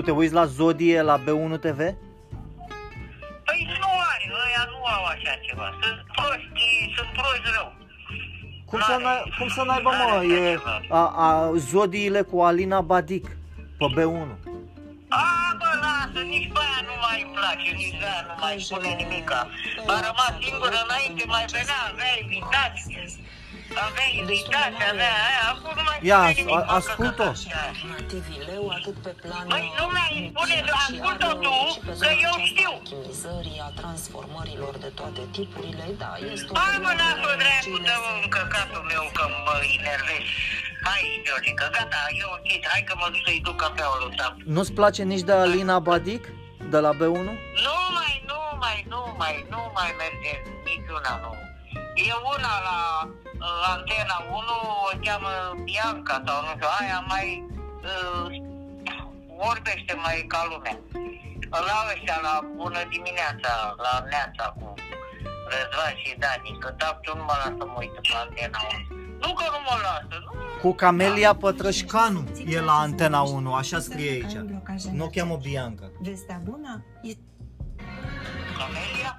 Tu te uiți la Zodie la B1 TV? Păi nu are, ăia nu au așa ceva. Sunt proști, sunt proști rău. Cum să, N-are- n- cum să n-aibă, n-are mă, așa e ceva. a, a, Zodiile cu Alina Badic pe B1. A, bă, lasă, nici pe aia nu mai îmi place, nici pe aia nu mai spune nimica. A rămas singură înainte, mai venea, avea invitați. Avea invitați, avea aia, acum nu mai Ia, spune as- nimic. a- ascult-o. Alternativile, atât pe plan Băi, nu mi-ai spune, ascultă tu, că eu știu. Optimizării, a transformărilor de toate tipurile, da, este o Hai mă, perioadă lasă-o în dracu cine de se- în căcatul meu că mă enervezi. Hai, Georgica, gata, eu închid, hai că mă duc să-i duc cafeaua lui Tap. Nu-ți place nici de Alina Badic? De la B1? Nu mai, nu mai, nu mai, nu mai merge niciuna, nu. E una la uh, Antena 1, o cheamă Bianca sau nu știu, aia mai uh, vorbește mai ca lumea. La ăștia, la bună dimineața, la Neața cu Răzvan și Dani, că Tapciu nu mă lasă să mă uit pe Antena 1. Nu că nu mă lasă, nu. Cu Camelia Pătrășcanu e la Antena 1, așa scrie aici. Nu o cheamă Bianca. Vestea bună e Camelia?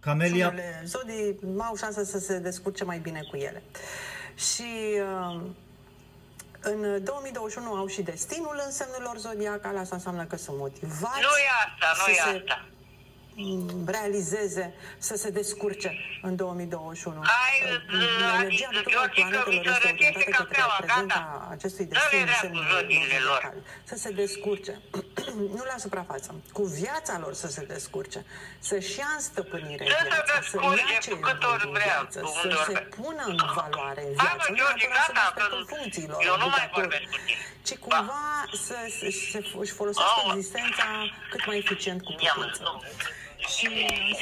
Camelia... Unele zodii au șansa să se descurce mai bine cu ele. Și uh, în 2021 au și destinul în semnelor zodiacale, asta înseamnă că sunt motivați Nu e asta, nu să e se asta. Mm, realizeze, să se descurce în 2021. Hai, Uh, uh, Energia adică, tuturor Georgica, planetelor mi se este răcește orientată către cafeaua, prezența gata. acestui Dă-le destin în dracu semnele zodiile lor. zodiacale. Să se descurce, nu la suprafață, cu viața lor să se descurce, să-și ia în stăpânire Să se viața, să descurce ia ce cu cât e ori în vrea, viață, cu să unde ori se vrea. pună în valoare în Hai, viață, mă, nu George, neapărat să gata, respectă că funcțiilor eu nu mai obligatorii, vorbesc cu tine. ci cumva să, să, să își folosească Au. existența cât mai eficient cu Ia mă, putință. Nu. Și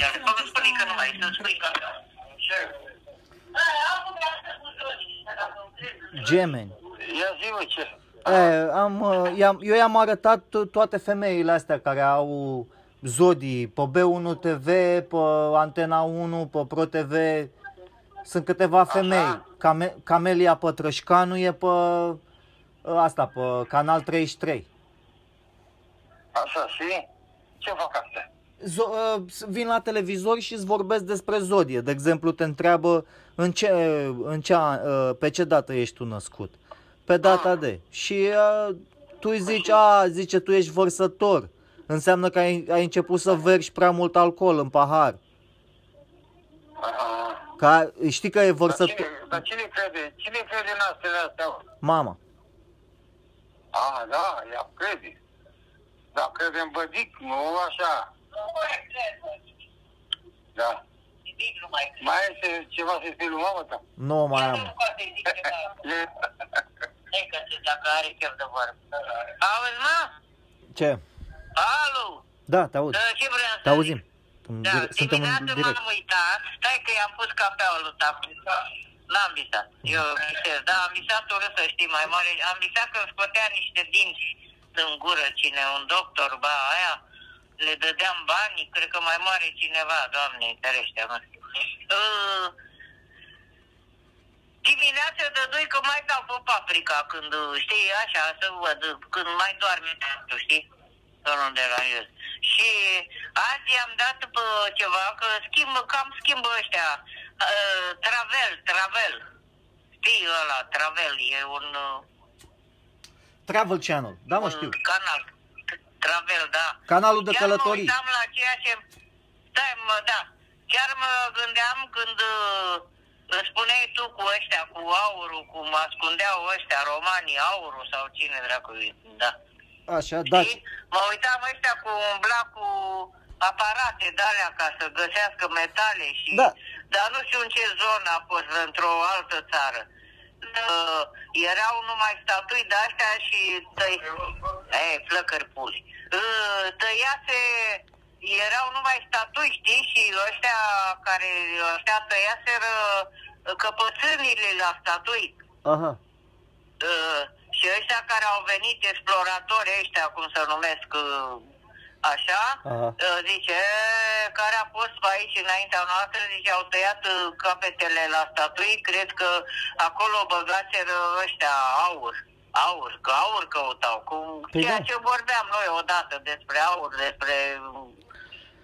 Ia, Să vă spune că nu mai, să spui că... Gemeni. Ia zi mă ce? E, am, uh, i-am, eu i-am arătat to- toate femeile astea care au zodii pe B1 TV, pe Antena 1, pe Pro TV. Sunt câteva femei. Came, Camelia Pătrășcanu e pe uh, asta, pe Canal 33. Așa, și? Ce fac asta? Zo- uh, vin la televizor și îți vorbesc despre zodie. De exemplu, te întreabă în ce, în ce, an- uh, pe ce dată ești tu născut. Pe data de. Și uh, tu îi zici, a, zice, tu ești vărsător. Înseamnă că ai, ai început să vergi prea mult alcool în pahar. Aha. Ca, știi că e Dar vărsător. cine, dar cine crede? Cine crede în astfel astea? Mama. Ah, da, ea crede. Da, crede în bădic, nu așa. Nu mai cred, Da. Nimic nu mai cred. Mai este ceva să spui lui mama ta? Nu mai am. Hai că se dacă are chef de vorbă. Auzi, mă? Ce? Alo? Da, te aud. Uh, Ce vreau să Te auzim. În Da, dire- Suntem în dimineața direct. m-am uitat, stai că i-am pus cafeaua lui Tapu. N-am visat, eu visez, da, am visat urât să știi mai mare, am visat că îmi scotea niște dinți în gură cine, un doctor, ba, aia, le dădeam bani, cred că mai mare cineva, doamne, ferește, mă. Uh, dimineața dădui că mai dau pe paprika când, știi, așa, să văd, când mai doarme, tu știi, să nu deranjez. Și azi i-am dat pe ceva, că schimbă, cam schimbă ăștia, uh, Travel, Travel. Știi ăla, Travel, e un, uh, Travel Channel. Da, mă un știu. canal. Travel, da. Canalul de Chiar călătorii. mă uitam la ceea ce... Stai, mă, da. Chiar mă gândeam când uh, îmi spuneai tu cu ăștia, cu aurul, cum ascundeau ăștia, romanii, aurul sau cine dracu da. Așa, da. Știi? Mă uitam ăștia cu umbla cu aparate de alea ca să găsească metale și... Da. Dar nu știu în ce zonă a fost, într-o altă țară. Uh, erau numai statui de astea și tăi... E, flăcări puli. Uh, tăiase... Erau numai statui, știi? Și ăștia care... Ăștia tăiaseră căpățânile la statui. Aha. Uh, și ăștia care au venit, exploratori ăștia, cum se numesc, uh, așa, Aha. uh, zice, "E, care a fost pe aici înaintea noastră, zice, au tăiat uh, capetele la statui, cred că acolo băgaseră ăștia aur. Aur, că aur căutau. Cum Păi ceea da. ce vorbeam noi odată despre aur, despre...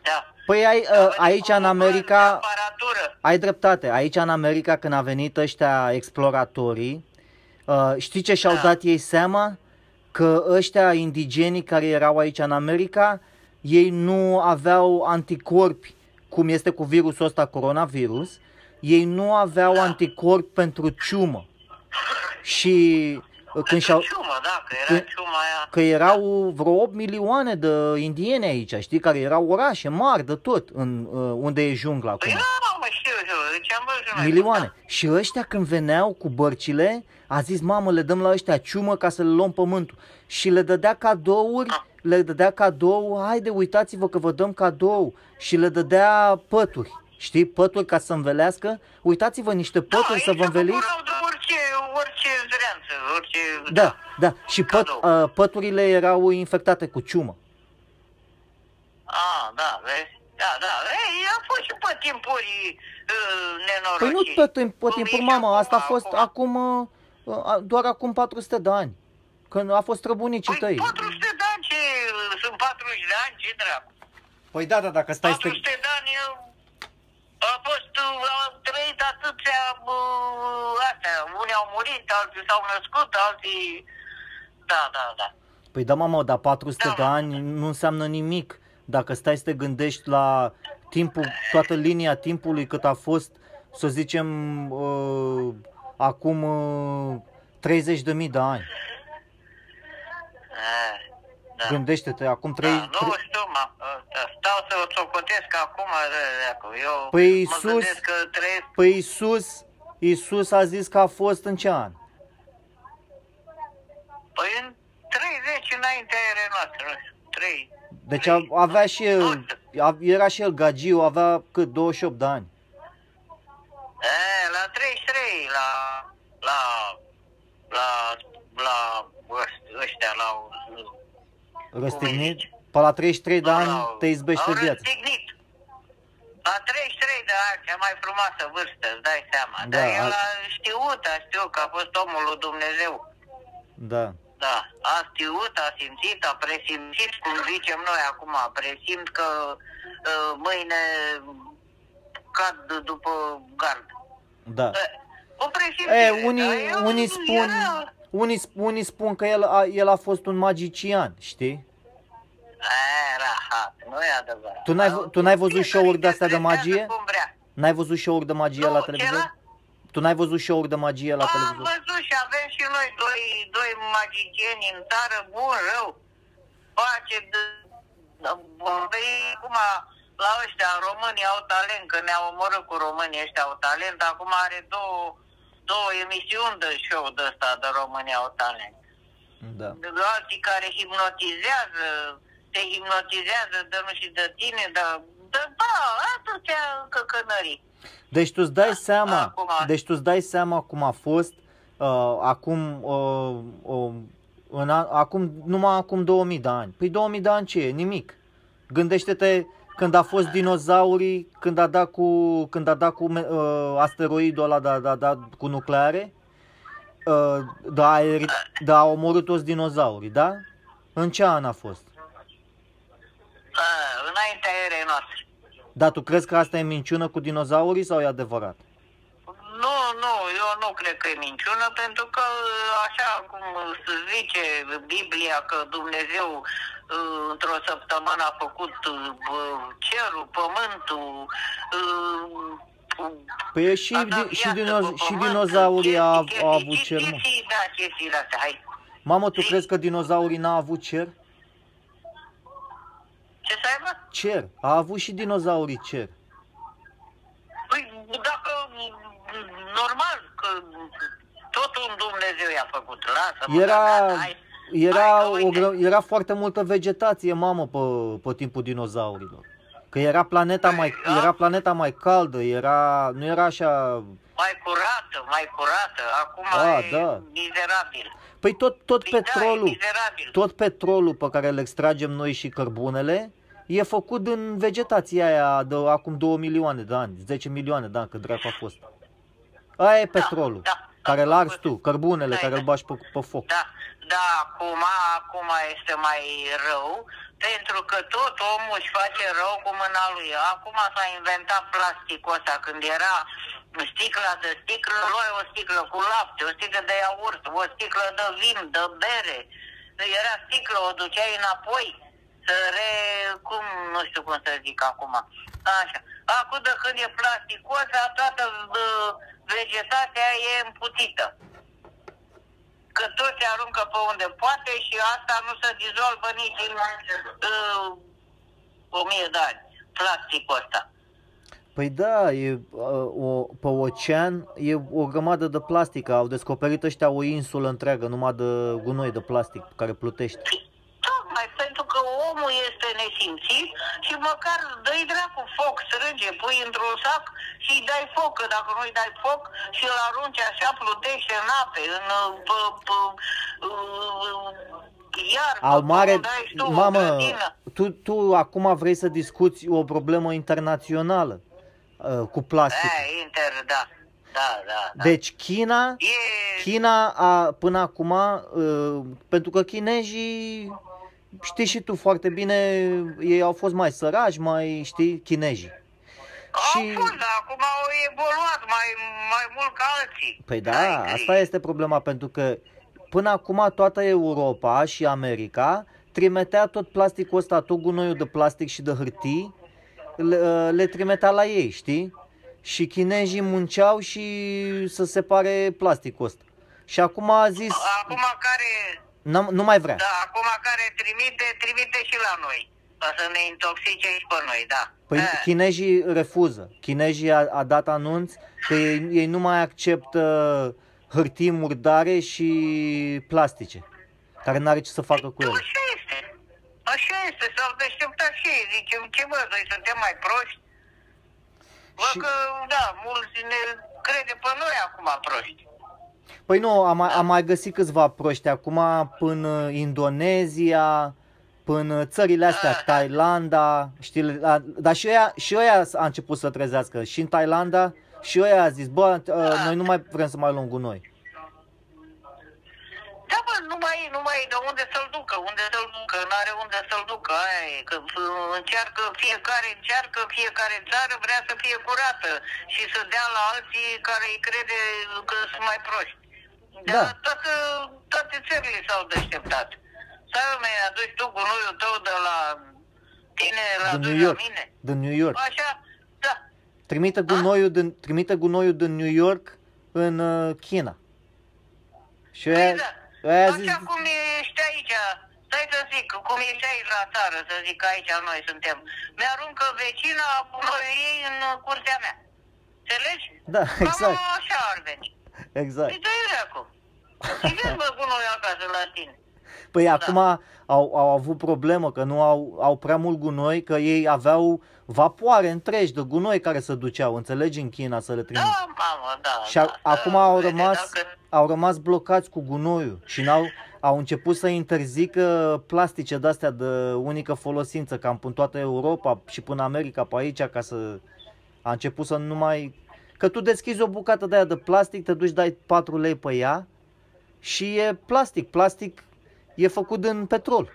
Da. Păi ai, A uh, venit aici cu în un America, vânt de Aparatură. ai dreptate, aici în America când a venit ăștia exploratorii, uh, știi ce și-au Da. dat ei seama? Că ăștia indigenii care erau aici în America, ei nu aveau anticorpi, cum este cu virusul ăsta coronavirus, ei nu aveau Da. anticorpi pentru ciumă. Și uh, când și-au, Ciumă, da, că era Când- ciuma aia. că erau vreo 8 milioane de indieni aici, știi, care erau orașe mari de tot, în, uh, unde e jungla Păi acum. da, mă, știu, știu, ce am văzut noi. Milioane. Și ăștia când veneau cu bărcile, a zis, mamă, le dăm la ăștia ciumă ca să le luăm pământul. Și le dădea cadouri, le dădea cadou, haide, uitați-vă că vă dăm cadou. Și le dădea pături, știi, pături ca să învelească. Uitați-vă niște pături să vă înveliți. Da, de orice, orice zreanță, orice... Da, da. Și păt, Cadou. uh, păturile erau infectate cu ciumă. Ah, da, vezi? Da, da. Ei, a fost și pe timpuri uh, nenorociri. Păi nu pe timp, pe Cum timpul, e mamă, acum, asta a fost acum, uh, uh, doar acum 400 de ani. Când a fost străbunicii Păi tăi. 400 de ani, ce, sunt 40 de ani, ce dracu? Păi da, da, dacă stai să te... 400 de ani eu, a fost, uh, au trăit atâția, uh, astea, unii au murit, alții s-au născut, alții... Da, da, da. Păi da, mamă, dar 400 Da, de mă. ani nu înseamnă nimic. Dacă stai să te gândești la timpul, toată linia timpului cât a fost, să zicem, uh, acum uh, 30 de mii de ani. Eh, Da. Gândește-te, acum 3... Da, nu știu, mă, stau să o socotesc acum, dracu. eu Păi mă Iisus- gândesc că trăiesc Păi Iisus, Iisus a zis că a fost în ce an? Păi în 30 înaintea erei noastre, nu știu, 3. Deci a, avea și el, a, era și el gagiu, avea cât, 28 de ani. E, la 33, la, la, la, la ăștia, ăștia la, Răstignit? Pe la 33 de ani la- te izbește au viața. răstignit. La 33 de ani, cea mai frumoasă vârstă, îți dai seama. Da, Dar el a- a știut, a știut că a fost omul lui Dumnezeu. Da. Da, a știut, a simțit, a presimțit, cum zicem noi acum, presimt că uh, mâine cad după gard. Da. Uh, o presimțire. E, dar unii, eu unii spun, Era... unii, sp- unii spun că el a, el a fost un magician, știi? Era hat, nu e adevărat. Tu n-ai v- tu n-ai văzut Fiecare show-uri de-astea de interpretează magie? Cum vrea. N-ai văzut show-uri de magie Nu, la ce televizor? era? Tu n-ai văzut show-uri de magie la Am televizor? văzut și avem și noi doi, doi magicieni în țară, bun, rău. Face de... Vorbei acum la ăștia, românii au talent, că ne-au omorât cu românii ăștia au talent, acum are două, două emisiuni de show de ăsta de românii au talent. Da. De alții care hipnotizează, te hipnotizează, dă nu și de tine, dar da, da, atâția căcănării. Deci tu îți dai seama, acum- deci tu îți dai seama cum a fost uh, acum uh, uh, în a, acum numai acum 2000 de ani. Păi 2000 de ani ce e? Nimic. Gândește-te când a fost dinozaurii, când a dat cu când a dat cu uh, asteroidul ăla da, da, da, cu nucleare, uh, da, a, eri- da, a omorât toți dinozaurii, da? În ce an a fost? A, înaintea erei noastre. Dar tu crezi că asta e minciună cu dinozaurii sau e adevărat? Nu, nu, eu nu cred că e minciună, pentru că așa cum se zice Biblia că Dumnezeu uh, într-o săptămână a făcut uh, cerul, pământul, uh, Păi e și, a dat di- și, viață dino- pe și pământ, dinozaurii a, chestii, au avut chestii, cer, mă. chestii, Da, chestiile astea, hai. Mamă, tu Zi. crezi că dinozaurii n-au avut cer? Ce să aibă? Cer. A avut și dinozaurii cer. Păi, dacă, normal, că tot un Dumnezeu i-a făcut, lasă Era, hai, era, hai că o, uite, gră- era foarte multă vegetație, mamă, pe, pe timpul dinozaurilor. Că era planeta mai, Da. era planeta mai caldă, era, nu era așa... mai curată, mai curată, acum A, e da. mizerabil. Păi tot, tot Păi da, e petrolul, mizerabil. tot petrolul pe care îl extragem noi și cărbunele, e făcut din vegetația aia de acum 2 milioane de ani, 10 milioane de ani, cât dracu a fost. Aia e petrolul. Da, care îl arzi tu, cărbunele Da, care da. îl bagi pe, pe foc. Da, da, acum, acum este mai rău, pentru că tot omul își face rău cu mâna lui. Acum s-a inventat plasticul ăsta, când era sticla de sticlă, luai o sticlă cu lapte, o sticlă de iaurt, o sticlă de vin, de bere. Era sticlă, o duceai înapoi să re... cum, nu știu cum să zic acum. Așa. Acum de când e plasticul ăsta, toată uh, vegetația e împutită că tot se aruncă pe unde poate și asta nu se dizolvă nici în uh, o mie de ani, plasticul ăsta. Păi da, e, uh, o, pe ocean e o grămadă de plastic. Au descoperit ăștia o insulă întreagă numai de gunoi de plastic care plutește. Tocmai pentru că omul este nesimțit și măcar dă-i dracu foc, strânge, pui într-un sac și îi dai foc, că dacă nu-i dai foc și îl arunci așa, plutește în ape, în uh, p, p, uh, iarbă, Au mare... unde ai tu, o Mamă, grădină. tu, tu acum vrei să discuți o problemă internațională uh, cu plastic. Da, inter, da, da, da. da. Deci China, E... China a, până acum, uh, pentru că chinezii, știi și tu foarte bine, ei au fost mai săraci, mai, știi, chinezii. Și... Și- Au fost, dar acum au evoluat mai, mai mult ca alții. Păi da, Ai asta este problema, pentru că până acum toată Europa și America trimitea tot plasticul ăsta, tot gunoiul de plastic și de hârtii, le, uh, le trimitea la ei, știi? Și chinezii munceau și să separe plasticul ăsta. Și acum a zis, Acum care, "N-am- nu mai vrea. da, acum care trimite, trimite și la noi. Ca să ne intoxice și pe noi, da. Păi Eh, chinezii refuză. Chinezii a, a dat anunț că ei, ei nu mai acceptă hârtii murdare și plastice, care n-are ce să facă cu ele. Așa este. Așa este, s-au deșteptat și ei. Zicem, ce bă, noi suntem mai proști? Bă, Și- că, da, mulți ne crede pe noi acum proști. Păi nu, am, mai- am mai găsit câțiva proști acum până Indonezia, până țările astea, Ah. Thailanda, știi, la- dar și ăia, și ăia a început să trezească. Și în Thailanda, și ăia a zis, bă, uh, noi nu mai vrem să mai luăm gunoi. Da, bă, nu mai e, nu mai e de unde să-l ducă, unde să-l ducă, n-are unde să-l ducă, aia e, că uh, încearcă, fiecare încearcă, fiecare țară vrea să fie curată și să dea la alții care îi crede că sunt mai proști. Da. Dar toate, toate țările s-au deșteptat. Să mai aduci tu gunoiul tău de la tine, la Din aduci New York. la mine. Din New York. Așa, da. Trimite gunoiul din, trimite gunoiul din New York în uh, China. Și ăia, Păi da. ăia a zis, Așa cum ești aici, stai să zic, cum ești aici la țară, să zic că aici noi suntem. Mi-aruncă vecina noi ei în curtea mea. Înțelegi? Da, Cam exact. așa ar veni. exact. Îți dai dracu. Și vezi mă gunoi acasă la tine. Păi Da. acum au, au avut problemă că nu au, au prea mult gunoi, că ei aveau vapoare întregi de gunoi care se duceau, înțelegi, în China să le trimită. Da, mamă, da. Și a, da, acum da, au vede, rămas, Dacă... au rămas blocați cu gunoiul și n-au, au început să interzică plastice de-astea de unică folosință, cam în toată Europa și până America pe aici, ca să... A început să nu mai... Că tu deschizi o bucată de aia de plastic, te duci, dai 4 lei pe ea și e plastic. Plastic e făcut din petrol.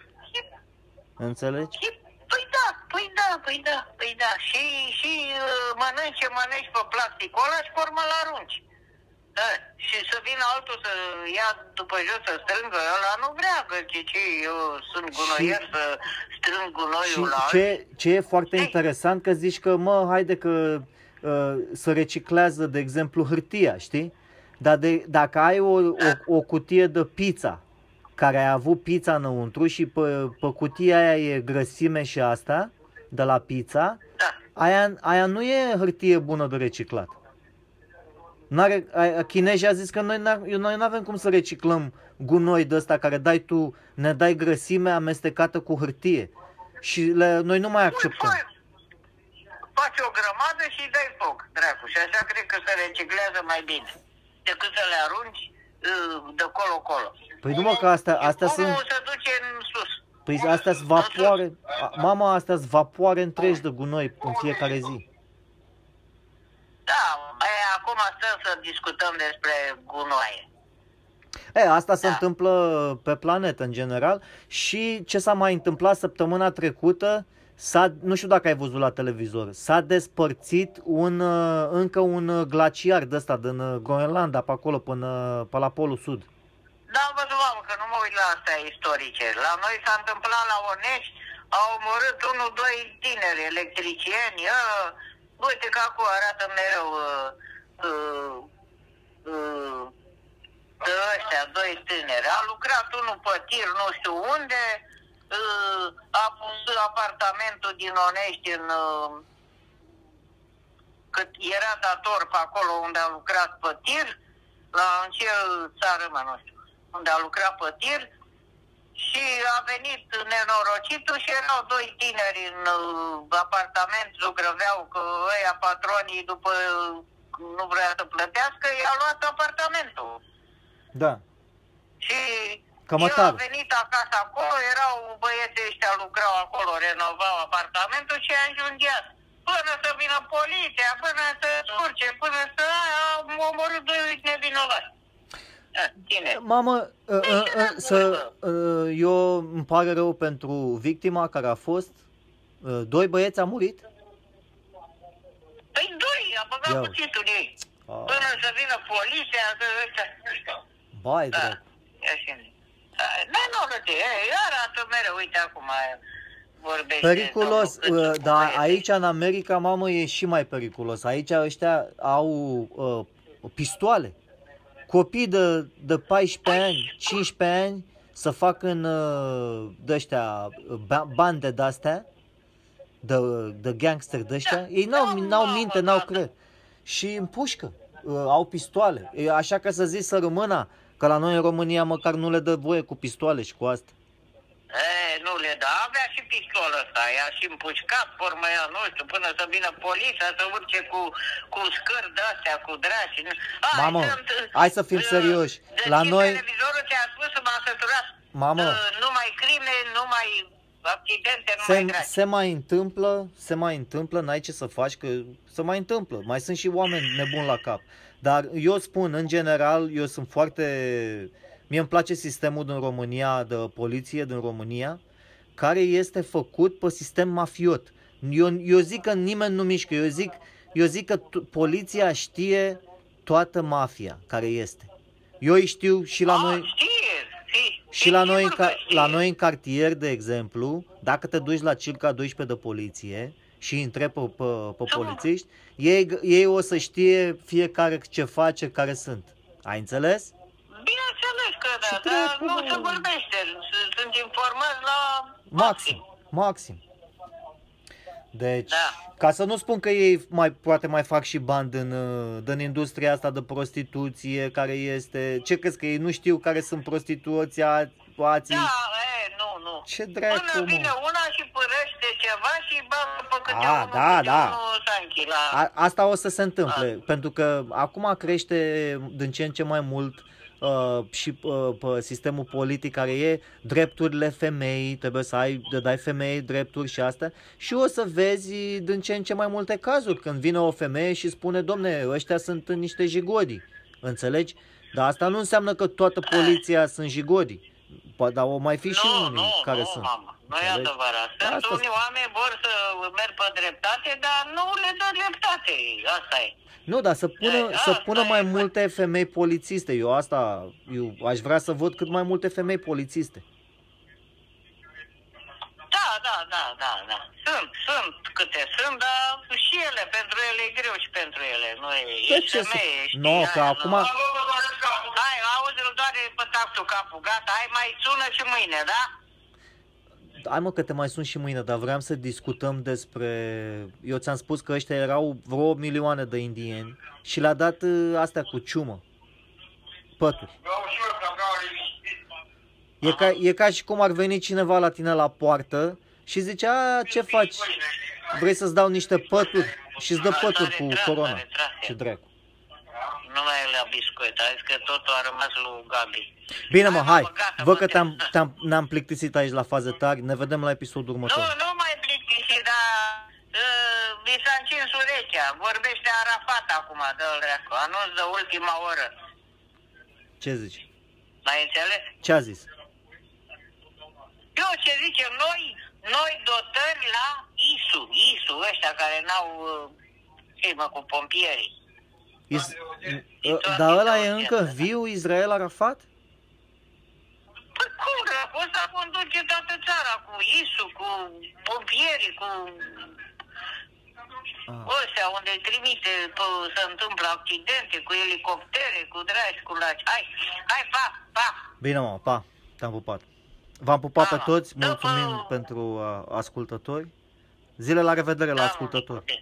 Înțelegi? Și, Păi da, păi da, păi da, păi da. Și, și uh, mănânci ce mănânci pe plasticul ăla și pe urmă îl arunci. Da. Și să vină altul să ia după jos să strângă, ăla nu vrea, că ce, ce eu sunt gunoier să strâng Și gunoiul la alții. ce, ce e foarte Ei. interesant că zici că, mă, haide că uh, să reciclează, de exemplu, hârtia, știi? Dar de, dacă ai o, o, o cutie de pizza care a avut pizza înăuntru și pe, pe cutia aia e grăsime și asta, de la pizza, Da. aia, aia nu e hârtie bună de reciclat. N-are, a, chinezii a zis că noi, n noi nu avem cum să reciclăm gunoi de ăsta care dai tu, ne dai grăsime amestecată cu hârtie. Și le, noi nu mai acceptăm. Faci, faci o grămadă și îi dai foc, dracu. Și așa cred că se reciclează mai bine decât să le arunci uh, de colo-colo. Păi nu mă că astea, astea Cum sunt, se duce în sus? păi astea sunt vapoare, a- mama, astea sunt vapoare întregi de gunoi în fiecare zi. Da, aia, acum acum stăm să discutăm despre gunoaie. E, asta se Da. întâmplă pe planetă în general și ce s-a mai întâmplat săptămâna trecută, s-a, nu știu dacă ai văzut la televizor, s-a despărțit un, uh, încă un uh, glaciar de ăsta din uh, Groenlanda, pe acolo, până pe la Polul Sud. Da, am văzut, mamă, că nu mă uit la astea istorice. La noi s-a întâmplat la Onești, au omorât unul, doi tineri electricieni. A, uite că acum arată mereu uh, uh, uh, ăștia, doi tineri. A lucrat unul pe tir, nu știu unde, uh, a pus apartamentul din Onești în... Uh, cât era dator pe acolo unde a lucrat pe tir, la în ce țară, mă, nu știu, unde a lucrat pe tir, și a venit nenorocitul și erau doi tineri în uh, apartament, zugrăveau că ăia patronii după nu vrea să plătească, i-a luat apartamentul. Da. Și Cămătar. el a venit acasă acolo, erau băieții ăștia lucrau acolo, renovau apartamentul și a înjunghiat. Până să vină poliția, până să surce, până să aia, au omorât doi nevinovați. Eh, Cine? Mamă, uh, uh, uh, să, uh, eu îmi pare rău pentru victima care a fost. Uh, doi băieți au murit? Păi doi, a băgat Ia. cuțitul ei. Ah. Până să vină poliția, să ăștia, nu știu. Bai, Da, drept. ia și Da, nu, nu, ei, arată mereu, uite acum vorbește. Periculos, domnul uh, Câțu cu dar băieții. aici în America, mamă, e și mai periculos. Aici ăștia au uh, pistoale. Copii de, de 14 ani, 15 ani, să fac în uh, de-ăștia, ba- bande de-astea, de, de gangster de-ăștia, ei n-au, Da, n-au mamă, minte, da, n-au da. cred. Și împușcă, uh, au pistoale. E așa că să zici să rămână, că la noi în România măcar nu le dă voie cu pistoale și cu asta. E, nu le da, avea și pistolul ăsta, i-a și împușcat, formă ea, nu știu, până să vină poliția, să urce cu, cu scări de-astea, cu draci. Hai, Mamă, sunt, hai să fim uh, serioși. deschid La noi- televizorul ți-a spus să m-am săturat. Mamă. Uh, nu mai crime, nu mai accidente, nu mai se, draci. se mai întâmplă, se mai întâmplă, n-ai ce să faci, că se mai întâmplă. Mai sunt și oameni nebuni la cap. Dar eu spun, în general, eu sunt foarte... Mie îmi place sistemul din România, de poliție din România, care este făcut pe sistem mafiot. Eu, eu zic că nimeni nu mișcă, eu zic, eu zic că t- poliția știe toată mafia care este. Eu îi știu și la Ah, noi... Știe, știi, Și la noi, în sigur că ca, știe. la noi în cartier, de exemplu, dacă te duci la circa 12 de poliție și îi întrebi pe, pe, pe Da. polițiști, ei, ei o să știe fiecare ce face, care sunt. Ai înțeles? Bineînțeles că da, Și dar dracu, nu mă. se vorbește. S- Sunt informați la Maxim, maxim. Deci, Da. ca să nu spun că ei mai poate mai fac și bani din, uh, din industria asta de prostituție care este... Ce crezi că ei nu știu care sunt prostituția, alții? Da, e, nu, nu. Ce dracu, Până mă? vine una și părăște ceva și bagă pe câte A, unul, da, câte da. unul Sanchi la... A, asta o să se întâmple, pentru că acum crește din ce în ce mai mult uh, și uh, pe sistemul politic care e drepturile femeii, trebuie să ai, de dai femeii drepturi și asta și o să vezi din ce în ce mai multe cazuri când vine o femeie și spune, domne, ăștia sunt niște jigodi, înțelegi? Dar asta nu înseamnă că toată poliția sunt jigodi, Pa- dar o mai fi și nu, unii nu, care nu, sunt. mamă, nu e Înțelegi? adevărat. Sunt Asta unii oameni vor să merg pe dreptate, dar nu le dă dreptate. Asta e. Nu, dar să pună, E, să asta pună e, mai bă. multe femei polițiste. Eu asta, eu aș vrea să văd cât mai multe femei polițiste. Da, da, da, da, da. Sunt, sunt câte sunt, dar și ele, pentru ele e greu și pentru ele. Nu e, De ești ce să- femeie, știi, Nu, aia, că nu. acum- Hai, auzi, îl doare pe tactul capul, gata, hai mai sună și mâine, da? Hai mă că te mai sun și mâine, dar vreau să discutăm despre... Eu ți-am spus că ăștia erau vreo milioane de indieni și le-a dat uh, astea cu ciumă. Pături. E ca, e ca și cum ar veni cineva la tine la poartă și zice, a, ce faci? Vrei să-ți dau niște pături? Și îți dă pături cu corona. Ce dracu. Nu mai e la biscuit, a zis că totul a rămas lui Gabi. Bine mă, Hai, hai, mă, gata, văd mă, că te- te-am, te-am, ne-am plictisit aici la fază tari, ne vedem la episodul Nu, următor. nu mai plictisi, dar uh, mi s-a încins urechea. vorbește Arafat acum, dă-l dreacu. Anunț de ultima oră. Ce zici? N-ai înțeles? Ce a zis? Eu ce zicem, noi, noi dotări la ISU, ISU, ăștia care n-au uh, firmă cu pompierii. Is- uh, dar ăla e încă viu, Israel Arafat? Păi cum, dracu, ăsta conduce toată țara cu ISU, cu pompierii, cu Ah. ăștia unde trimite, pe, se întâmplă accidente, cu elicoptere, cu dragi, cu laci. Hai, hai, pa, pa! Bine, mă, pa, te-am pupat. V-am pupat pe Da, toți, da, mulțumim pa. pentru uh, ascultători. Zile la revedere la Da, ascultători. mă,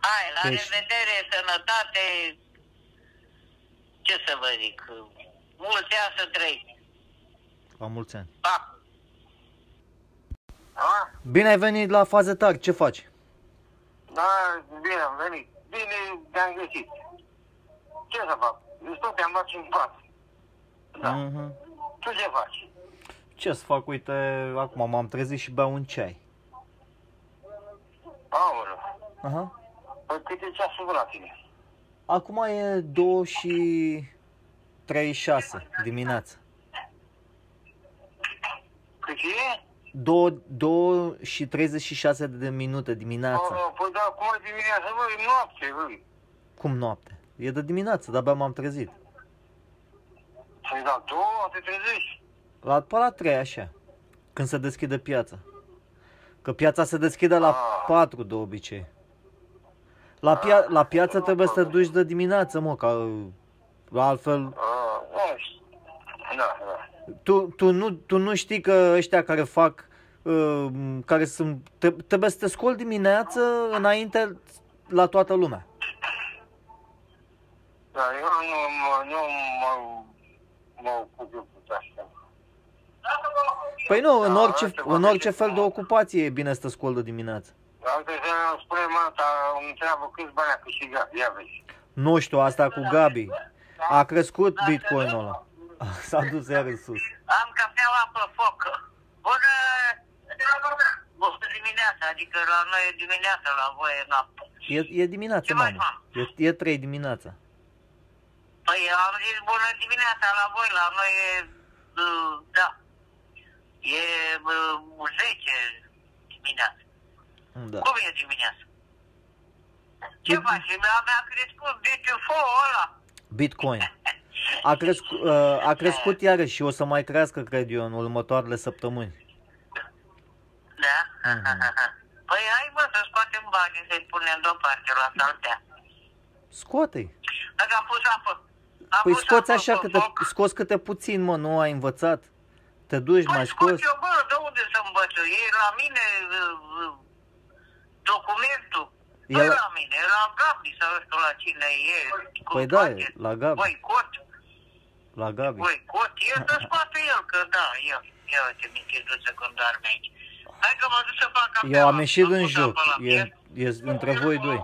Hai, la Deci- revedere, sănătate, ce să vă zic, mulți ani să trăiți. La mulți ani. Pa! A? Bine ai venit la faze tari, ce faci? Da, bine am venit. Bine te-am găsit. Ce să fac? Eu tot te-am luat și în pat. Da. Mhm. Tu ce faci? Ce să fac, uite, acum m-am trezit și beau un ceai. Aoleu. Aha. Păi cât e ceasul la tine? Acum e 2 și 36 dimineața. Cât e? 2, 2 și 36 de minute dimineața. Oh, păi da, cum e dimineața, băi, noapte, băi. Cum noapte? E de dimineață, de-abia m-am trezit. Păi da, două, te trezești. La, pe la 3 așa, când se deschide piața. Că piața se deschide la Ah. 4 de obicei. La, pia- la piață trebuie să te duci de dimineață, mă, că altfel... Ah, nu știu. Da, da. Tu, tu, nu, tu nu știi că ăștia care fac, uh, care sunt, te, trebuie să te scoli dimineață înainte la toată lumea. Da, eu nu mă, nu mă, mă ocup eu cu asta. Păi nu, în Da, orice, asta în vă orice zice. fel de ocupație e bine să te scoli de dimineață. Altă zi îmi spune mata, îmi întreabă câți bani a câștigat, ia vezi. Nu știu, asta cu Gabi. A crescut bitcoinul ăla. S-a dus iar în sus. Am cafeaua pe foc. Bună, bună dimineața, adică la noi e dimineața, la voi e noapte. E, e dimineața, Ce faci, mamă. E, e 3 dimineața. Păi am zis bună dimineața la voi, la noi e, uh, da, e uh, 10 dimineața. Da. Cum e dimineața? Ce faci? Mi-a, mi-a crescut BTF-ul ăla. Bitcoin. A, cresc, uh, a crescut iarăși și o să mai crească, cred eu, în următoarele săptămâni. Da? Mhm. Păi hai mă să scoatem banii să-i punem deoparte la saltea. Scoate-i. Dacă am pus apă. Am Păi pus scoți apă așa, pe câte, foc. scoți câte puțin, mă, nu ai învățat? Te duci, Păi mai scot scoți? eu, bă, de unde să învăț eu? E la mine uh, uh, documentul. E Nu e la- la mine, e la Gabi sau nu știu la cine e. cu Păi da, toate. e la Gabi. Băi, cot, La Gabi. băi, cot, e să scoate el, că da, el. Ia uite, mi-e secundar aici. Hai că mă duc să fac cafeaua. Eu am ieșit în pus joc. apă la E, piept. e între voi doi.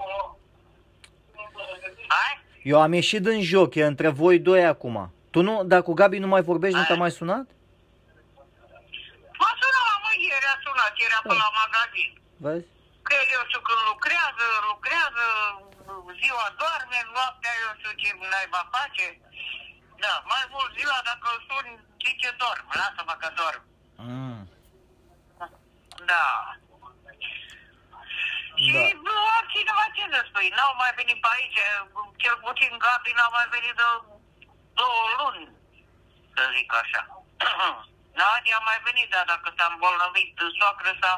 Hai? Eu am ieșit în joc, e între voi doi acum. Tu nu, dar cu Gabi nu mai vorbești, nu te-a mai sunat? M-a sunat, mă, ieri a sunat, era pe la magazin. Vezi? Că eu știu când lucrează, lucrează, ziua doarme, noaptea eu știu ce naiba face. Da, mai mult ziua dacă îl sun, zice dorm, lasă-mă că dorm. Mm. Da. Și Da. nu altcineva ce să spui, n-au mai venit pe aici, cel puțin Gabi n-a mai venit de două luni, să zic așa. Nadia a mai venit, dar dacă s-a îmbolnăvit soacră sa,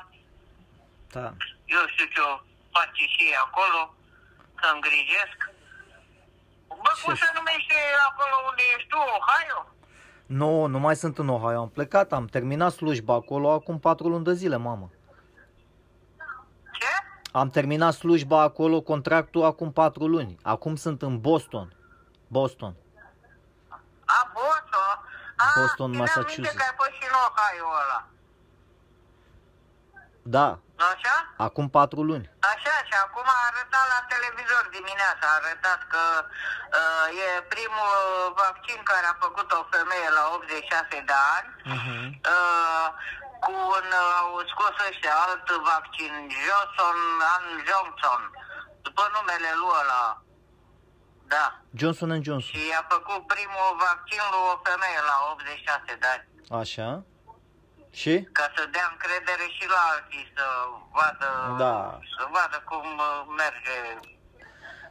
Da. eu știu ce o face și ei acolo, să îngrijesc. Bă, cum Ce- se numește acolo unde ești tu, Ohio? Nu, nu mai sunt în Ohio, am plecat, am terminat slujba acolo acum patru luni de zile, mamă. Ce? Am terminat slujba acolo, contractul acum patru luni. Acum sunt în Boston. Boston. A, Boston? A, Boston, țineam minte Massachusetts. că ai fost și în Ohio ăla. Da, Așa? acum patru luni. Așa, și acum a arătat la televizor dimineața, a arătat că uh, e primul vaccin care a făcut o femeie la 86 de ani. Uh-huh. Uh, cu un, au scos ăștia alt vaccin, Johnson and Johnson, după numele lui ăla. Da. Johnson Johnson. Și a făcut primul vaccin lui o femeie la 86 de ani. Așa. Și? Ca să dea încredere și la alții să vadă, Da. să vadă cum uh, merge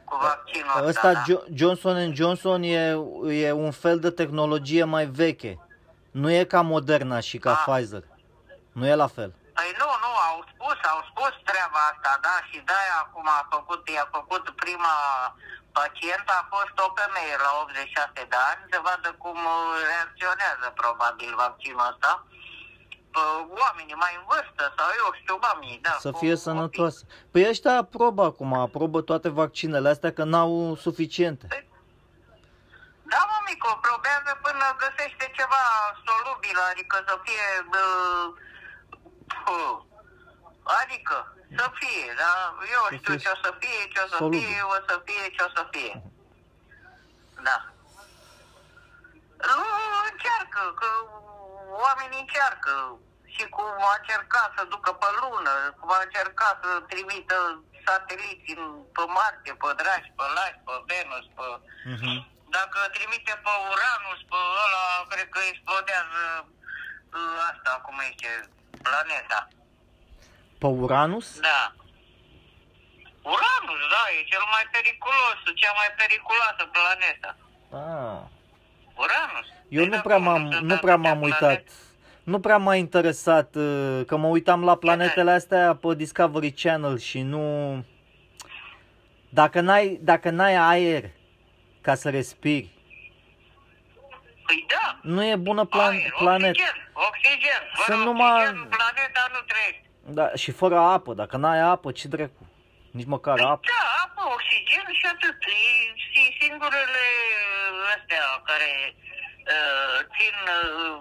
cu vaccinul ăsta. Ăsta da. Jo- Johnson Johnson e, e un fel de tehnologie mai veche. Nu e ca Moderna și ca Ah. Pfizer. Nu e la fel. Păi nu, nu, au spus, au spus treaba asta, da, și de-aia acum a făcut, i-a făcut prima pacientă, a fost o femeie la 86 de ani, să vadă cum uh, reacționează probabil vaccinul ăsta. Pă, Oamenii mai în vârstă sau eu știu, oamenii, da. Să cu fie copii. sănătoasă. Păi ăștia aprobă acum, aprobă toate vaccinele astea că n-au suficiente. Da, mă, Mico, probează până găsește ceva solubil, adică să fie... Uh, uh, adică, să fie, da? Eu Să știu fie ce o să fie, ce o să solubil. fie, o să fie, ce o să fie. Da. Nu încearcă, că oamenii încearcă. Și cum a încercat să ducă pe lună, cum a încercat să trimită sateliți în, pe Marte, pe Dragi, pe Lași, pe Venus, pe... Mhm. Dacă trimite pe Uranus, pe ăla, cred că explodează uh, asta, cum zice, planeta. Pe Uranus? Da. Uranus, da, e cel mai periculos, cea mai periculoasă planetă. Ah. Uranus. Eu Păi nu da, prea cum m-am, sunt nu prea atâtea m-am uitat. planete? Nu prea m-a interesat, uh, că mă uitam la planetele astea pe Discovery Channel și nu... Dacă n-ai, dacă n-ai aer ca să respiri, Păi da. nu e bună plan, Aer, planetă. Oxigen, oxigen. Fără Sunt oxigen, numai- planeta nu trăiește. Da, și fără apă, dacă n-ai apă, ce dracu? Nici măcar Păi apă. da, apă, oxigen și atât. E, și singurele astea care uh, țin uh,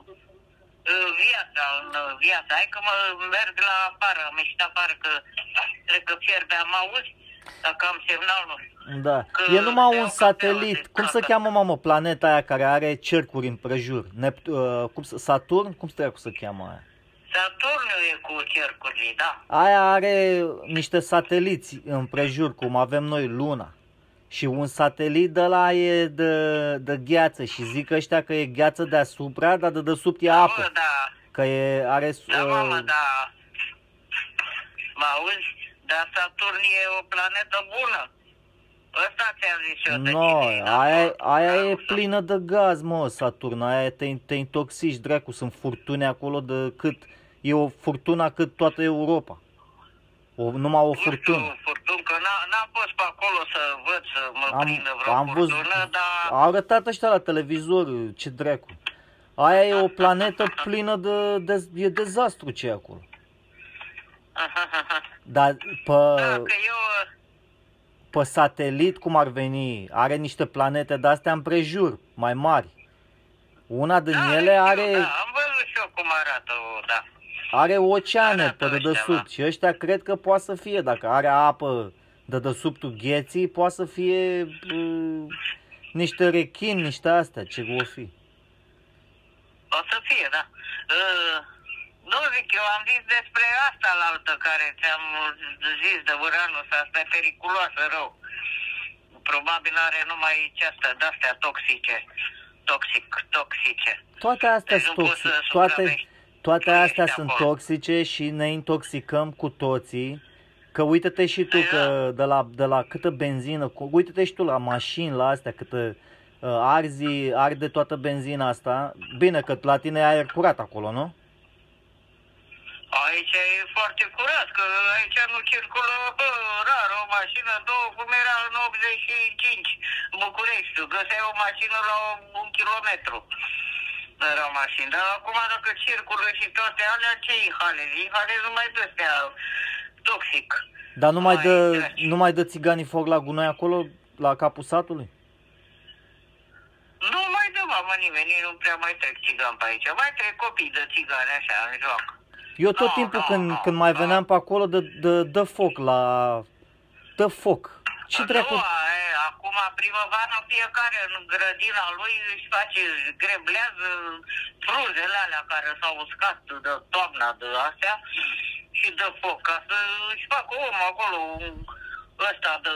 uh, viața în uh, viața. Hai că mă merg la afară, am ieșit afară că cred că pierde, am auzi? Dacă am semnal, nu știu. Da. Că E numai beau un cafea satelit. de Cum se cafea. cheamă, mamă, planeta aia care are cercuri împrejur? Nept- uh, cum, se- Saturn? Cum se să cheamă aia? Saturnul e cu cercurile, da. Aia are niște sateliți împrejur, cum avem noi Luna. Și un satelit de la e de, de gheață și zic ăștia că e gheață deasupra, dar de desubt e Bă, apă. da, Că e, are... da, uh, mamă, da. Mă auzi? Dar Saturn e o planetă bună. Ăsta ți-am zis eu de No, cine, da? aia, aia Da, e nu știu. plină de gaz, mă, Saturn. Aia te, te intoxici, dracu. Sunt furtuni acolo de cât... E o furtună cât toată Europa. O, numai o Nu știu, furtună. furtun, că n-a, n-am fost pe acolo să văd să mă Am, prindă vreo am văzut, furtună, dar... au arătat ăștia la televizor, ce dracu. Aia e o planetă plină de, de e dezastru ce e acolo. Dar pe, Da, că eu... pe satelit, cum ar veni, are niște planete de-astea împrejur, mai mari. Una din da, ele știu, are, Da, am văzut și eu cum arată, da. Are oceane Arată pe ăștia, dedesubt da. și ăștia cred că poate să fie, dacă are apă de dedesubtul gheții, poate să fie uh, niște rechini, niște astea, ce o fi. O să fie, da. Uh, nu zic, eu am zis despre asta la altă care ți-am zis de Uranus, asta e periculoasă rău. Probabil are numai ce astea, de-astea toxice. Toxic, toxice. Toate astea Deci sunt nu poți toxice. să Toate, supraviețui. Toate Trăiești astea sunt acolo. toxice și ne intoxicăm cu toții. Că uite-te și tu Păi că de la, de la câtă benzină, cu- uite-te și tu la mașini, la astea, câtă uh, arzi, arde toată benzina asta. Bine că la tine e aer curat acolo, nu? Aici e foarte curat, că aici nu circulă bă, rar o mașină, două, cum era în 85 în București. Găseai o mașină la un kilometru. Nu erau mașini, dar acum dacă circulă și toate alea, ce inhalezi? Inhalezi numai de-astea toxic. Dar nu mai, Mai dă, treci. nu mai dă țiganii foc la gunoi acolo, la capul satului? Nu mai dă, mamă, nimeni, nici nu prea mai trec țigan pe aici. Mai trec copii de țigane așa, în joc. Eu tot Nu, timpul nu, când, nu, când mai nu. veneam pe acolo, dă, dă, dă foc la... Dă foc. Ce Nu, dracu? e, acum primăvara fiecare în grădina lui își face, își greblează frunzele alea care s-au uscat de toamna de astea și dă foc ca să își facă om acolo un, ăsta de,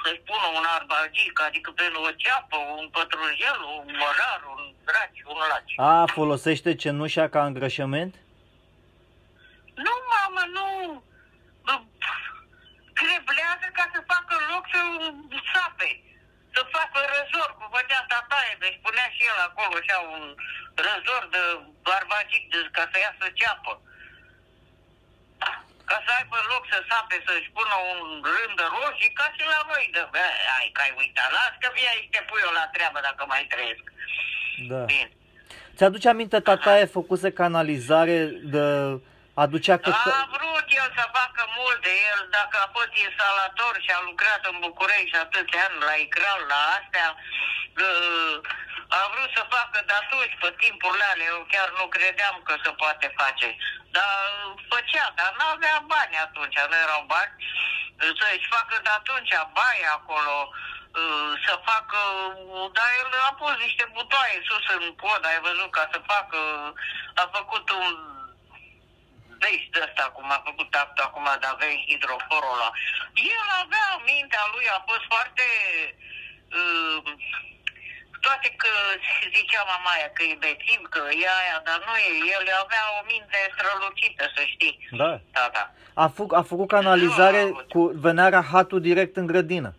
să-și pună un arbagic, adică pe o ceapă, un pătrunjel, un mărar, un draci, un laci. A, folosește cenușa ca îngrășământ? Nu, mamă, nu. Bă, Creblează ca să facă loc să sape. Să facă răzor, cu făcea tataie, deci punea și el acolo așa un răzor de barbagic de, ca să iasă ceapă. Ca să aibă loc să sape, să-și pună un rând de roșii, ca și la noi. De, bă, ai, că ai uitat, las că vii aici, te pui eu la treabă dacă mai trăiesc. Da. Bine. Ți-aduce aminte, tataie făcuse canalizare de... aducea că... A vrut el să facă multe, el dacă a fost instalator și a lucrat în București atâția ani la Icral, la astea, uh, a vrut să facă de atunci, pe timpurile alea, eu chiar nu credeam că se poate face. Dar făcea, dar nu avea bani atunci, nu erau bani, să-și facă de atunci baie acolo, uh, să facă, dar el a pus niște butoaie sus în pod, ai văzut, ca să facă, a făcut un vezi de asta cum a făcut actul acum de avea hidroforul ăla. El avea mintea lui, a fost foarte... Uh, toate că zicea mama aia că e bețiv, că e aia, dar nu e. El avea o minte strălucită, să știi. Da. Tata. A, făc, a făcut canalizare Nu a avut. cu venea rahatul direct în grădină.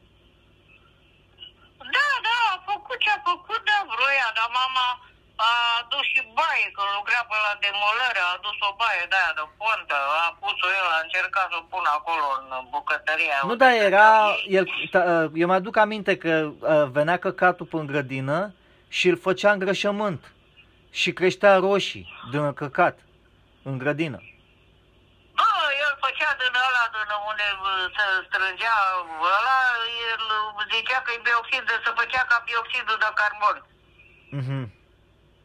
Da, da, a făcut ce a făcut, da, vroia, dar mama a adus și baie, că lucra pe la demolare, a adus o baie de aia de pontă, a pus-o el, a încercat să o pună acolo în bucătăria. Nu, unde dar era, stăteau ei. el, ta, eu mi-aduc aminte că uh, venea căcatul pe în grădină și îl făcea îngrășământ și creștea roșii din căcat în grădină. Bă, el făcea din ăla, din unde uh, se strângea ăla, el zicea că e bioxid, de se făcea ca bioxidul de carbon. Mhm.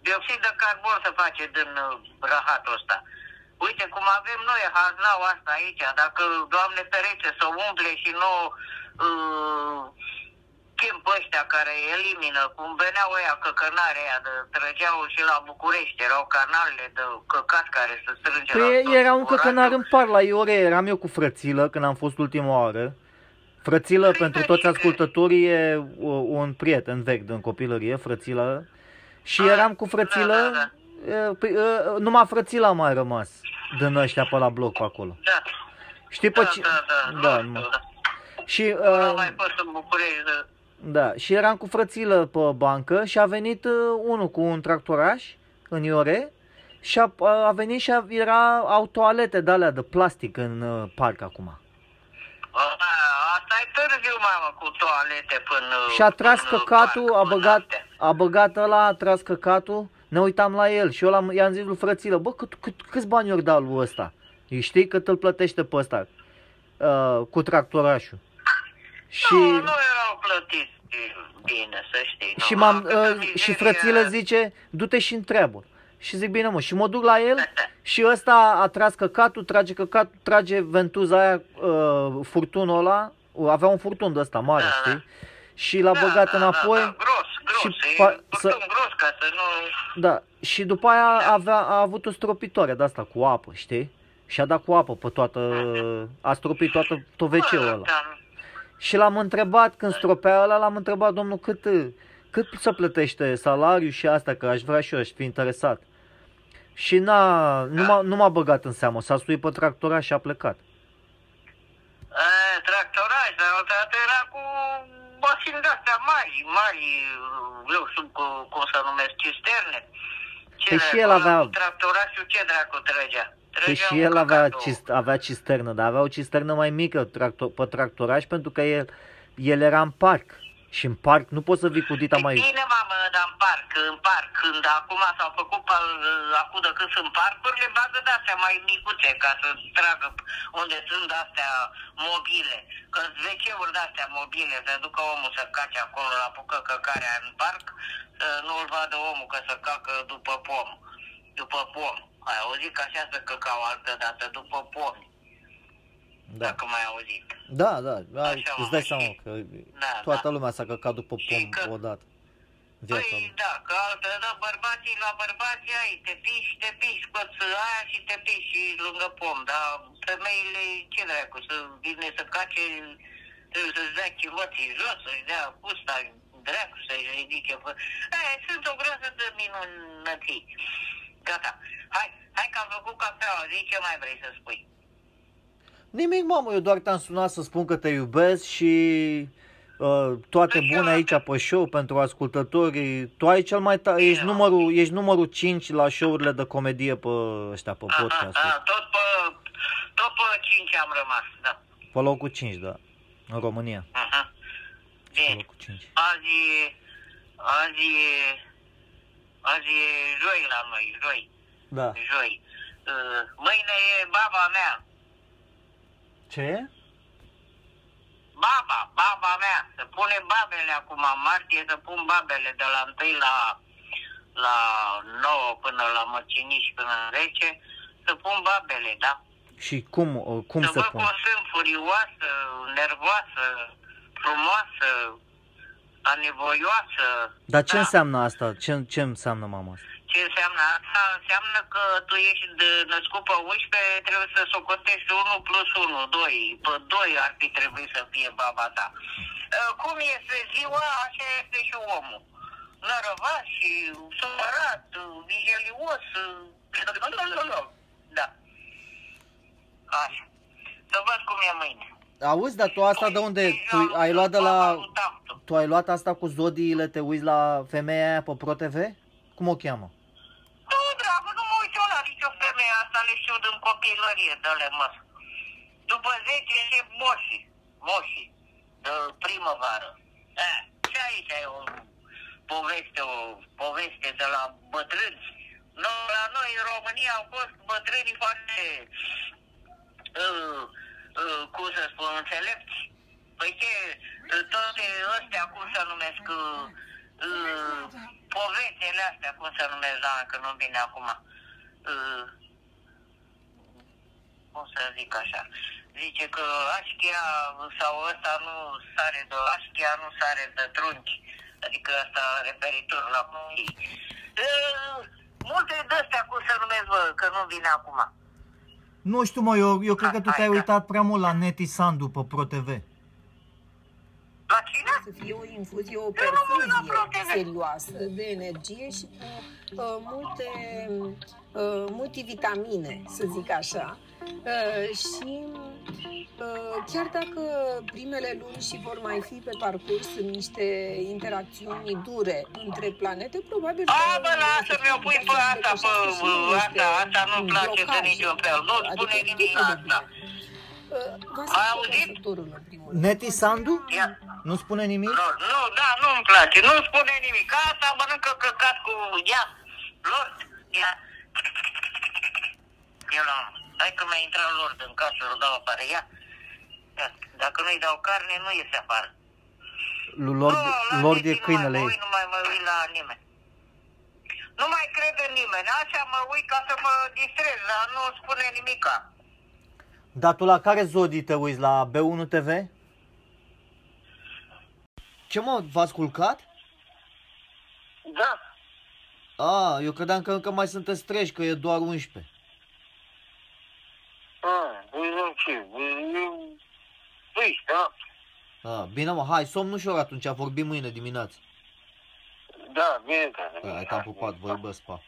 Bioxid de carbon se face din uh, rahatul ăsta. Uite cum avem noi haznau asta aici, dacă, Doamne ferește, să umple și nu uh, chem pe ăștia care elimină, cum veneau ăia căcănare aia, de, trăgeau și la București, erau canalele de căcat care se strânge la Păi tot era un orașul. căcănar în par la Iore, eram eu cu frățilă când am fost ultima oară. Frățilă, Păi, pentru da, toți și că- ascultătorii, e uh, un prieten vechi din copilărie, frățilă. Și Ah, eram cu frățilă, da, da, uh, păi, uh, numai frățila a mai rămas din ăștia pe la bloc pe acolo. Da, Știi pe da, ce... da, da, da, nu mă. știu, da. Și, Nu am uh, mai fost în București, da. da, și eram cu frățilă pe bancă și a venit uh, unul cu un tractoraș în Iore și a, a venit și a, era, au toalete de alea de plastic în uh, parc acum. A, Asta e târziu, mamă, cu toalete până... Și a tras până căcatul, parc, a până băgat, astea. a băgat ăla, a tras căcatul, ne uitam la el și eu l-am, i-am zis lui frățilă, bă, cât, cât, câți bani ori dat lui ăsta? Îi știi cât îl plătește pe ăsta uh, cu tractorașul. Și, Nu, nu erau plătiți bine, să știi. și, nu. m-am, Câtă uh, mizerie și frățilă era. zice, du-te și întreabă. Și zic, bine mă, și mă duc la el și ăsta a tras căcatul, trage căcatul, trage ventuza aia, uh, furtunul ăla, avea un furtun de ăsta mare, Da, da. știi? Și l-a băgat înapoi. Da, da, gros, gros, și și pa- e să- să... gros ca să nu... Da, și după aia avea, a avut o stropitoare de asta cu apă, știi? Și a dat cu apă pe toată, a stropit toată tot wc ăla. Da, Și l-am întrebat, când stropea ăla, l-am întrebat, domnul, cât, cât să plătește salariul și asta, că aș vrea și eu, aș fi interesat. Și n-a, nu, m-a, nu m-a băgat în seamă, s-a suit pe tractora și a plecat. E, tractoraj, dar odată era cu mașini de-astea mari, mari, eu știu cu- cum să numesc, cisterne. Ce Păi și dracu, el avea- Tractorașul ce dracu trăgea? Păi Trăgea și un el avea, căcatul. cist, avea cisternă, dar avea o cisternă mai mică tractor, pe tractoraj pentru că el, el era în parc. Și în parc nu poți să vii cu dita E mai... Bine, mamă, dar în parc, în parc, când acum s-au făcut, pal- acum de când sunt parcurile, bagă de-astea mai micuțe, ca să tragă unde sunt de-astea mobile. Că WC-uri de-astea mobile, să ducă omul să cace acolo la pucă căcarea în parc, să nu-l vadă omul că să cacă după pom, după pom. Ai auzit că așa să căcau altă dată, după pomi, Da, dacă mai auzit. da, da, ai, Așa, îți dai mă, seama și- că Da, toată da. lumea s-a căcat după Și pom că- odată. Viața Păi lui. da, că altă, da, bărbații la bărbați ai, te piși, te piși cu aia și te piși și lângă pom, dar femeile, ce dracu, să vine să cace Trebuie să-ți dea chiloții jos, să-și dea pusta dracu, să-și ridice. Pe... Aia, sunt o groază de minunății. Gata. Hai, hai că am făcut cafeaua, zi ce mai vrei să spui. Nimic, mamă, eu doar te-am sunat să spun că te iubesc și uh, toate Păi bune eu- aici pe show pentru ascultători. Tu ai cel mai ta- ești Eu. numărul, ești numărul 5 la show-urile de comedie pe ăștia, pe podcast. Aha, tot pe, tot pe 5 am rămas, da. Pe locul 5, da. În România. Aha. Pe Bine. locul 5. Azi e, azi e, azi e joi la noi, joi, Da. joi. Uh, Mâine e baba mea, Ce? baba, baba mea. Să pune babele acum, în martie să pun babele de la 1 la, la 9 până la măciniși până în 10, să pun babele, da? Și cum, uh, cum să se văd pun? cum sunt furioasă, nervoasă, frumoasă, anevoioasă. Dar ce da. înseamnă asta? Ce, ce înseamnă mama asta? Ce înseamnă asta? Înseamnă că tu ești de născut pe 11, trebuie să socotești 1 plus 1, 2. Pe 2 ar fi trebuit să fie baba ta. Uh, Cum este ziua, așa este și omul. Nărăvat și supărat, vigelios. uh, Da. Așa. Să văd cum e mâine. Auzi, dar tu asta de unde? Tu ai luat de la... Tu ai luat asta cu zodiile, te uiți la femeia aia pe Pro TV? Cum o cheamă? Nu, dragă, nu mă uit eu la nicio femeie asta, le știu din copilărie, dă-le mă. După 10 e moși, moși, de primăvară. Eh, și aici e o poveste, o poveste de la bătrâni. No, la noi în România au fost bătrâni foarte, uh, uh, cum să spun, înțelepți. Păi ce, uh, toate astea, cum să numesc, uh, uh, povețele astea, cum să numesc, doamne, că nu vine acum. Uh, cum să zic așa, zice că așchia sau ăsta nu sare de așchia, nu sare de trunchi. Adică asta referitor la copii. Uh, multe de astea, cum să numesc, bă, că nu vine acum. Nu știu, mă, eu, eu cred că tu Hai, te-ai da. uitat prea mult la Neti Sandu pe Pro TV. La cine? să fie o infuzie, o Eu nu mă uit la perfuzie ProTV. serioasă de energie și cu uh, multe uh, multivitamine, să zic așa. Uh, și uh, chiar dacă primele luni și vor mai fi pe parcurs în niște interacțiuni dure între planete, probabil A, că bă, lasă, mi-o pui pe asta, așa pe și niște asta, asta nu-mi place de blocaje. niciun fel. Nu spune Adică nimic destul de asta. bine. Uh, Va Ai să auzit? constructorul în primul rând. Neti Sandu? Ia. Nu spune nimic? Nu, nu, da, nu-mi place, nu spune nimic. Asta mănâncă căcat cu ea. Lord, ia. Eu la Hai că mi-a intrat Lord în casă, îl dau afară, ia. ia. Dacă nu-i dau carne, nu iese afară. Lui Lord, Nu, la Lord e Neti nu câinele mai mă ei. uit, nu mai mă uit la nimeni. Nu mai cred în nimeni, așa mă uit ca să mă distrez, dar nu spune nimica. Dar tu la care zodii te uiți? La B1 TV? Ce mă, v-ați culcat? Da. A, eu credeam că încă mai sunteți treji, că e doar 11. Ah, păi nu ce, eu... Păi, da, A, bine mă, hai, somn ușor atunci, vorbim mâine dimineață. da, bine, da. Hai, te-am pupat, vă iubesc, pa.